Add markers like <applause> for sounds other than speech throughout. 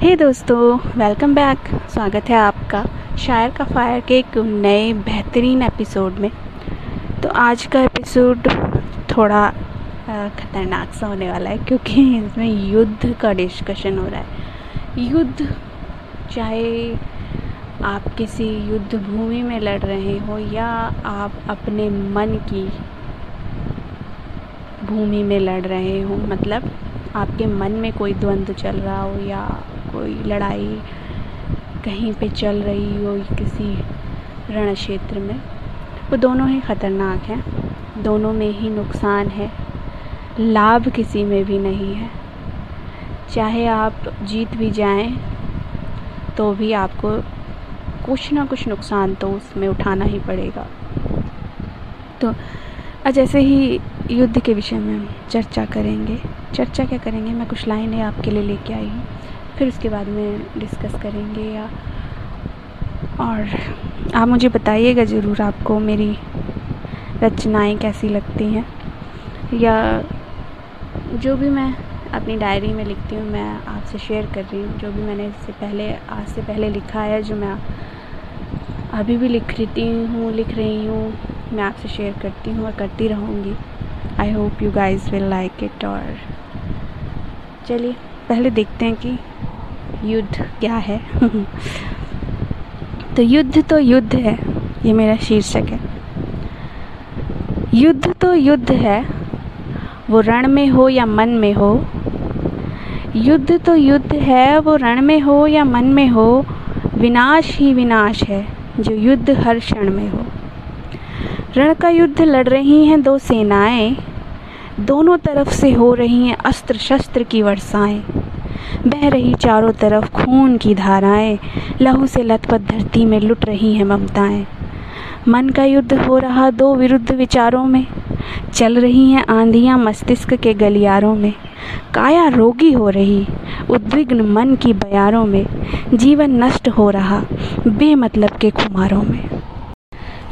हे दोस्तों welcome back स्वागत है आपका शायर का फायर के एक नए बेहतरीन एपिसोड में। तो आज का एपिसोड थोड़ा ख़तरनाक सा होने वाला है क्योंकि इसमें युद्ध का डिस्कशन हो रहा है। युद्ध, चाहे आप किसी युद्ध भूमि में लड़ रहे हो या आप अपने मन की भूमि में लड़ रहे हो मतलब आपके मन में कोई द्वंद्व चल रहा हो या कोई लड़ाई कहीं पे चल रही हो किसी रण क्षेत्र में, वो दोनों ही ख़तरनाक हैं। दोनों में ही नुकसान है। लाभ किसी में भी नहीं है। चाहे आप जीत भी जाएँ तो भी आपको कुछ ना कुछ नुकसान तो उसमें उठाना ही पड़ेगा। तो आज ऐसे ही युद्ध के विषय में हम चर्चा करेंगे। चर्चा क्या करेंगे? मैं कुछ लाइनें आपके लिए लेके आई हूँ। फिर उसके बाद में डिस्कस करेंगे या और आप मुझे बताइएगा ज़रूर आपको मेरी रचनाएँ कैसी लगती हैं। या जो भी मैं अपनी डायरी में लिखती हूँ, मैं आपसे शेयर कर रही हूँ। जो भी मैंने इससे पहले आज से पहले लिखा है, जो मैं अभी भी लिख रही हूँ, लिख रही हूँ, मैं आपसे शेयर करती हूँ और करती रहूँगी। I hope you guys will like it और चलिए, पहले देखते हैं कि युद्ध क्या है? <laughs> तो युद्ध तो युद्ध है, ये मेरा शीर्षक है। युद्ध तो युद्ध है, वो रण में हो या मन में हो। युद्ध तो युद्ध है, वो रण में हो या मन में हो, विनाश ही विनाश है, जो युद्ध हर क्षण में हो। रण का युद्ध लड़ रही हैं दो सेनाएँ, दोनों तरफ़ से हो रही हैं अस्त्र शस्त्र की वर्षाएँ। बह रही चारों तरफ़ खून की धाराएँ, लहू से लथपथ धरती में लुट रही हैं ममताएँ। मन का युद्ध हो रहा दो विरुद्ध विचारों में, चल रही हैं आंधियाँ मस्तिष्क के गलियारों में। काया रोगी हो रही, उद्विग्न मन की बयारों में। जीवन नष्ट हो रहा, बेमतलब के खुमारों में।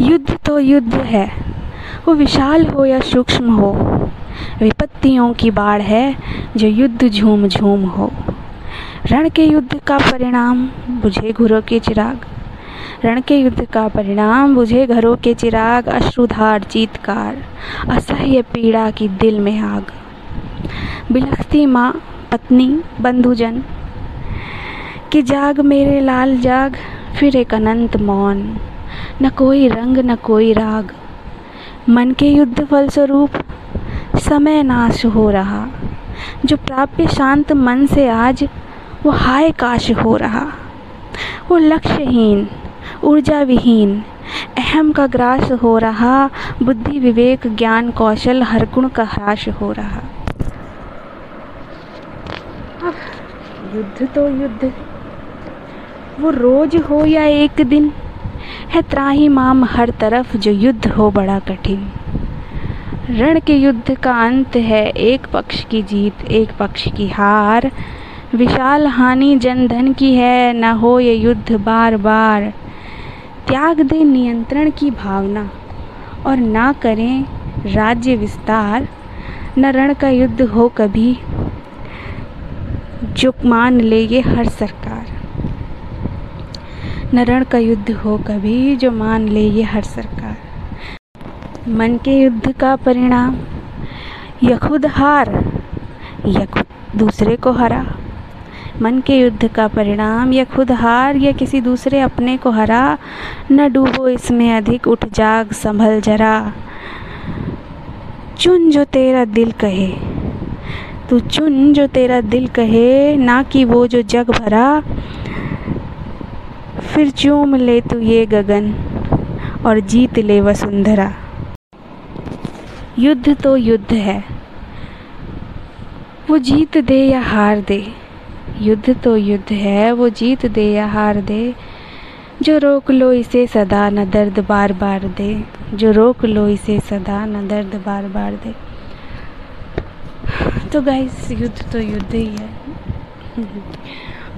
युद्ध तो युद्ध है, वो विशाल हो या सूक्ष्म हो, विपत्तियों की बाढ़ है जो युद्ध झूम झूम हो। रण के युद्ध का परिणाम, बुझे घरों के चिराग। रण के युद्ध का परिणाम, बुझे घरों के चिराग, अश्रुधार चीतकार, असह्य पीड़ा की दिल में आग। बिलखती माँ, पत्नी, बंधुजन, कि जाग मेरे लाल जाग, फिर एक अनंत मौन। न कोई रंग, न कोई राग। मन के युद्ध फलस्वरूप, समय नाश हो रहा। जो प्राप्य शांत मन से आज वो हाय काश हो रहा। वो लक्ष्यहीन ऊर्जा विहीन अहम का ग्रास हो रहा, बुद्धि विवेक, ज्ञान, कौशल, हर गुण का ह्रास हो रहा। युद्ध तो युद्ध वो रोज हो या एक दिन, है त्राही माम हर तरफ़ जो युद्ध हो बड़ा कठिन। रण के युद्ध का अंत है, एक पक्ष की जीत, एक पक्ष की हार। विशाल हानि जन धन की है, न हो ये युद्ध बार बार त्याग दे नियंत्रण की भावना, और ना करें राज्य विस्तार, न रण का युद्ध हो कभी। जो मान ले ये हर सरकार। न रण का युद्ध हो कभी, जो मान ले ये हर सरकार। मन के युद्ध का परिणाम या खुद हार या खुद दूसरे को हरा। मन के युद्ध का परिणाम, या खुद हार, या किसी दूसरे अपने को हरा, न डूबो इसमें अधिक, उठ जाग, संभल जरा। चुन जो तेरा दिल कहे, तू चुन जो तेरा दिल कहे, ना कि वो जो जग भरा। फिर चूम ले तू ये गगन, और जीत ले वसुंधरा। युद्ध तो युद्ध है, वो जीत दे या हार दे। युद्ध तो युद्ध है, वो जीत दे या हार दे। जो रोक लो इसे सदा न दर्द बार बार दे। जो रोक लो इसे सदा न दर्द बार बार दे। तो गाइस युद्ध तो युद्ध ही है।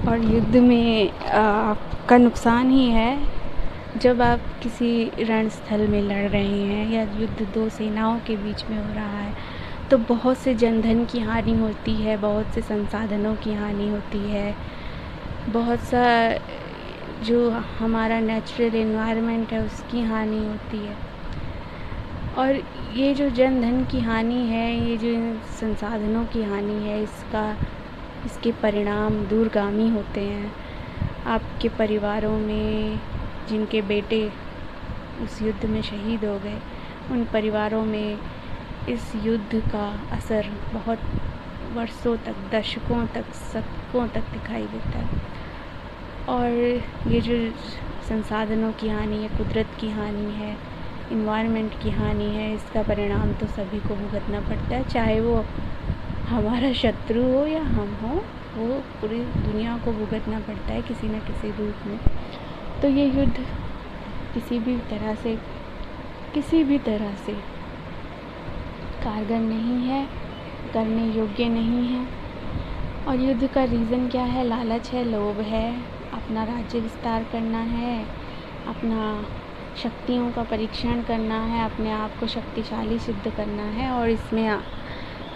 और युद्ध में आपका नुकसान ही है। जब आप किसी रणस्थल में लड़ रहे हैं या युद्ध दो सेनाओं के बीच में हो रहा है तो बहुत से जनधन की हानि होती है, बहुत से संसाधनों की हानि होती है। बहुत सा जो हमारा नेचुरल इन्वायरमेंट है, उसकी हानि होती है। और ये जो जन धन की हानि है, ये जो संसाधनों की हानि है, इसका, इसके परिणाम दूरगामी होते हैं। आपके परिवारों में जिनके बेटे उस युद्ध में शहीद हो गए, उन परिवारों में इस युद्ध का असर बहुत वर्षों तक, दशकों तक, शतकों तक दिखाई देता है। और ये जो संसाधनों की हानि है, कुदरत की हानि है इन्वायरमेंट की हानि है, इसका परिणाम तो सभी को भुगतना पड़ता है, चाहे वो हमारा शत्रु हो या हम हो, वो पूरी दुनिया को भुगतना पड़ता है किसी न किसी रूप में। तो ये युद्ध किसी भी तरह से, किसी भी तरह से कारगर नहीं है, करने योग्य नहीं है। और युद्ध का रीज़न क्या है? लालच है, लोभ है, अपना राज्य विस्तार करना है, अपना शक्तियों का परीक्षण करना है, अपने आप को शक्तिशाली सिद्ध करना है और इसमें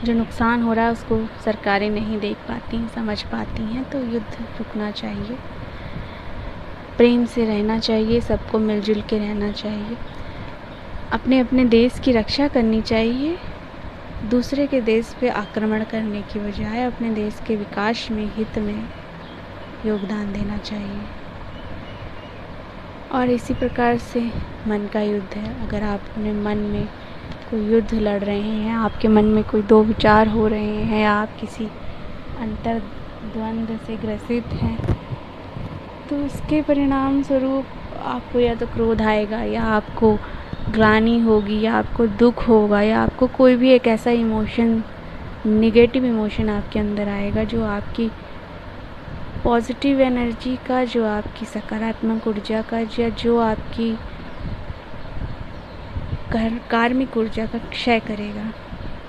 जो नुकसान हो रहा है उसको सरकारें नहीं देख पाती हैं समझ पाती हैं तो युद्ध रुकना चाहिए। प्रेम से रहना चाहिए, सबको मिलजुल के रहना चाहिए। अपने अपने देश की रक्षा करनी चाहिए दूसरे के देश पे आक्रमण करने की बजाय अपने देश के विकास में, हित में योगदान देना चाहिए। और इसी प्रकार से मन का युद्ध है। अगर आप अपने मन में कोई युद्ध लड़ रहे हैं, आपके मन में कोई दो विचार हो रहे हैं, आप किसी अंतर द्वंद्व से ग्रसित हैं तो उसके परिणाम स्वरूप आपको या तो क्रोध आएगा या आपको ग्लानी होगी या आपको दुख होगा या आपको कोई भी एक ऐसा इमोशन निगेटिव इमोशन आपके अंदर आएगा जो आपकी पॉजिटिव एनर्जी का, जो आपकी सकारात्मक ऊर्जा का, या जो आपकी कार्मिक ऊर्जा का क्षय करेगा,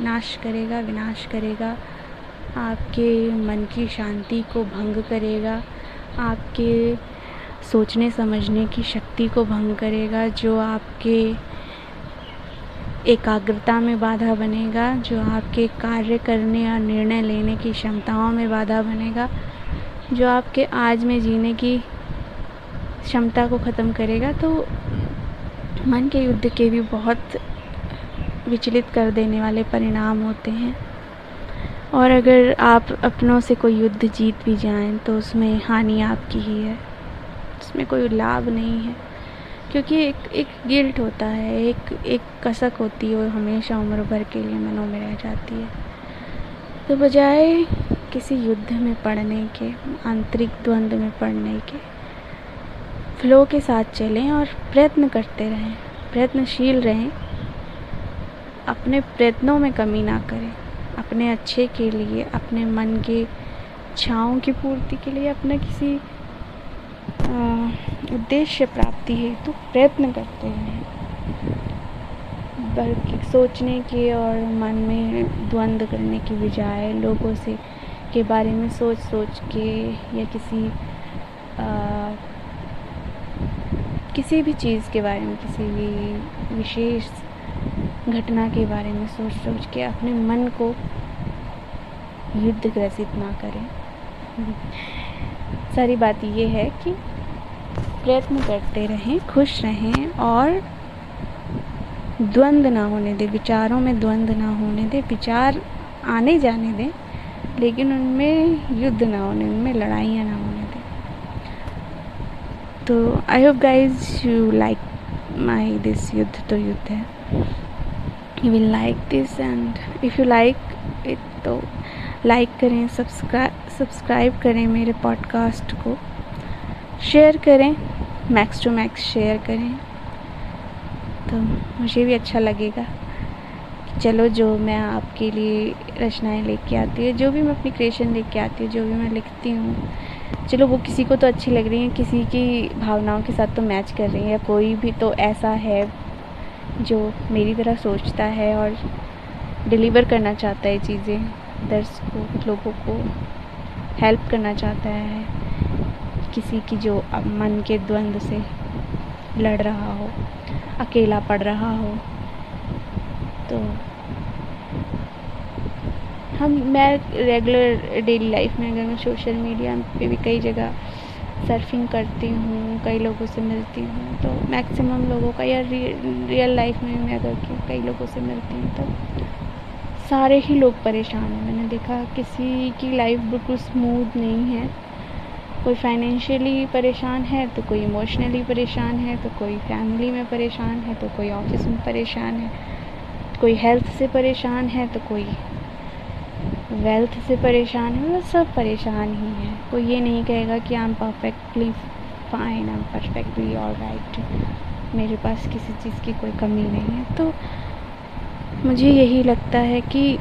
नाश करेगा, विनाश करेगा, आपके मन की शांति को भंग करेगा, आपके सोचने समझने की शक्ति को भंग करेगा, जो आपके एकाग्रता में बाधा बनेगा, जो आपके कार्य करने और निर्णय लेने की क्षमताओं में बाधा बनेगा, जो आपके आज में जीने की क्षमता को ख़त्म करेगा। तो मन के युद्ध के भी बहुत विचलित कर देने वाले परिणाम होते हैं। और अगर आप अपनों से कोई युद्ध जीत भी जाएँ तो उसमें हानि आपकी ही है। उसमें कोई लाभ नहीं है। क्योंकि एक एक गिल्ट होता है, एक एक कसक होती है वो हमेशा उम्र भर के लिए मनों में रह जाती है। तो बजाय किसी युद्ध में पढ़ने के, आंतरिक द्वंद्व में पढ़ने के, फ्लो के साथ चलें और प्रयत्न करते रहें, प्रयत्नशील रहें, अपने प्रयत्नों में कमी ना करें, अपने अच्छे के लिए, अपने मन के इच्छाओं की पूर्ति के लिए, अपना किसी उद्देश्य प्राप्ति हेतु तो प्रयत्न करते हैं। बल्कि सोचने के और मन में द्वंद्व करने की बजाय लोगों से के बारे में सोच सोच के या किसी आ, किसी भी चीज़ के बारे में किसी भी विशेष घटना के बारे में सोच सोच के अपने मन को युद्ध ग्रसित ना करें। सारी बात ये है कि प्रयत्न करते रहें, खुश रहें और द्वंद्व ना होने दें, विचारों में द्वंद्व ना होने दें, विचार आने जाने दें, लेकिन उनमें युद्ध ना होने उनमें लड़ाइयाँ ना होने दें। तो I hope guys you like my this युद्ध तो युद्ध है। You will like this and if you like it तो लाइक करें सब्सक्राइब सब्सक्राइब करें मेरे पॉडकास्ट को। शेयर करें। मैक्स टू मैक्स शेयर करें। तो मुझे भी अच्छा लगेगा। चलो, जो मैं आपके लिए रचनाएँ लेके आती हूँ, जो भी मैं अपनी क्रिएशन लेके आती हूँ, जो भी मैं लिखती हूँ, चलो, वो किसी को तो अच्छी लग रही है, किसी की भावनाओं के साथ तो मैच कर रही है, कोई भी तो ऐसा है जो मेरी तरह सोचता है और डिलीवर करना चाहता है चीज़ें, दर्शकों, लोगों को हेल्प करना चाहता है। किसी की जो मन के द्वंद्व से लड़ रहा हो, अकेला पड़ रहा हो तो हम, मैं रेगुलर डेली लाइफ में, अगर मैं सोशल मीडिया पे भी कई जगह सर्फिंग करती हूँ, कई लोगों से मिलती हूँ तो मैक्सिमम लोगों का या रियल लाइफ में मैं अगर कई लोगों से मिलती हूँ तो सारे ही लोग परेशान हैं। मैंने देखा किसी की लाइफ बिल्कुल स्मूथ नहीं है। कोई फाइनेंशियली परेशान है तो कोई इमोशनली परेशान है तो कोई फैमिली में परेशान है तो कोई ऑफ़िस में परेशान है कोई हेल्थ से परेशान है तो कोई वेल्थ से परेशान है मतलब सब परेशान ही है। कोई ये नहीं कहेगा कि I am perfectly fine I am perfectly all right मेरे पास किसी चीज़ की कोई कमी नहीं है। तो मुझे यही लगता है कि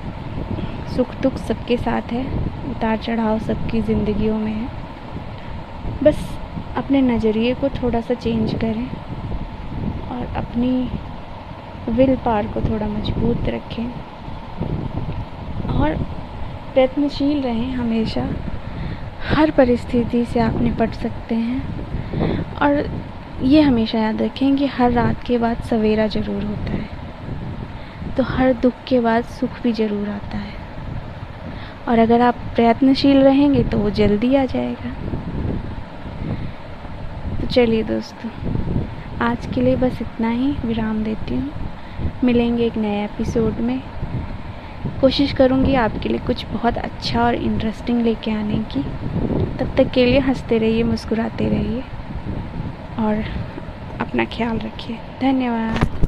सुख दुख सबके साथ है, उतार चढ़ाव सबकी ज़िंदगियों में है। बस अपने नज़रिए को थोड़ा सा चेंज करें और अपनी विल पावर को थोड़ा मज़बूत रखें और प्रयत्नशील रहें हमेशा। हर परिस्थिति से आप निपट सकते हैं और ये हमेशा याद रखें कि हर रात के बाद सवेरा ज़रूर होता है। तो हर दुख के बाद सुख भी ज़रूर आता है। और अगर आप प्रयत्नशील रहेंगे तो वो जल्दी आ जाएगा। तो चलिए दोस्तों, आज के लिए बस इतना ही, विराम देती हूँ। मिलेंगे एक नए एपिसोड में। कोशिश करूँगी आपके लिए कुछ बहुत अच्छा और इंटरेस्टिंग लेके आने की। तब तक के लिए हँसते रहिए, मुस्कुराते रहिए और अपना ख्याल रखिए। धन्यवाद।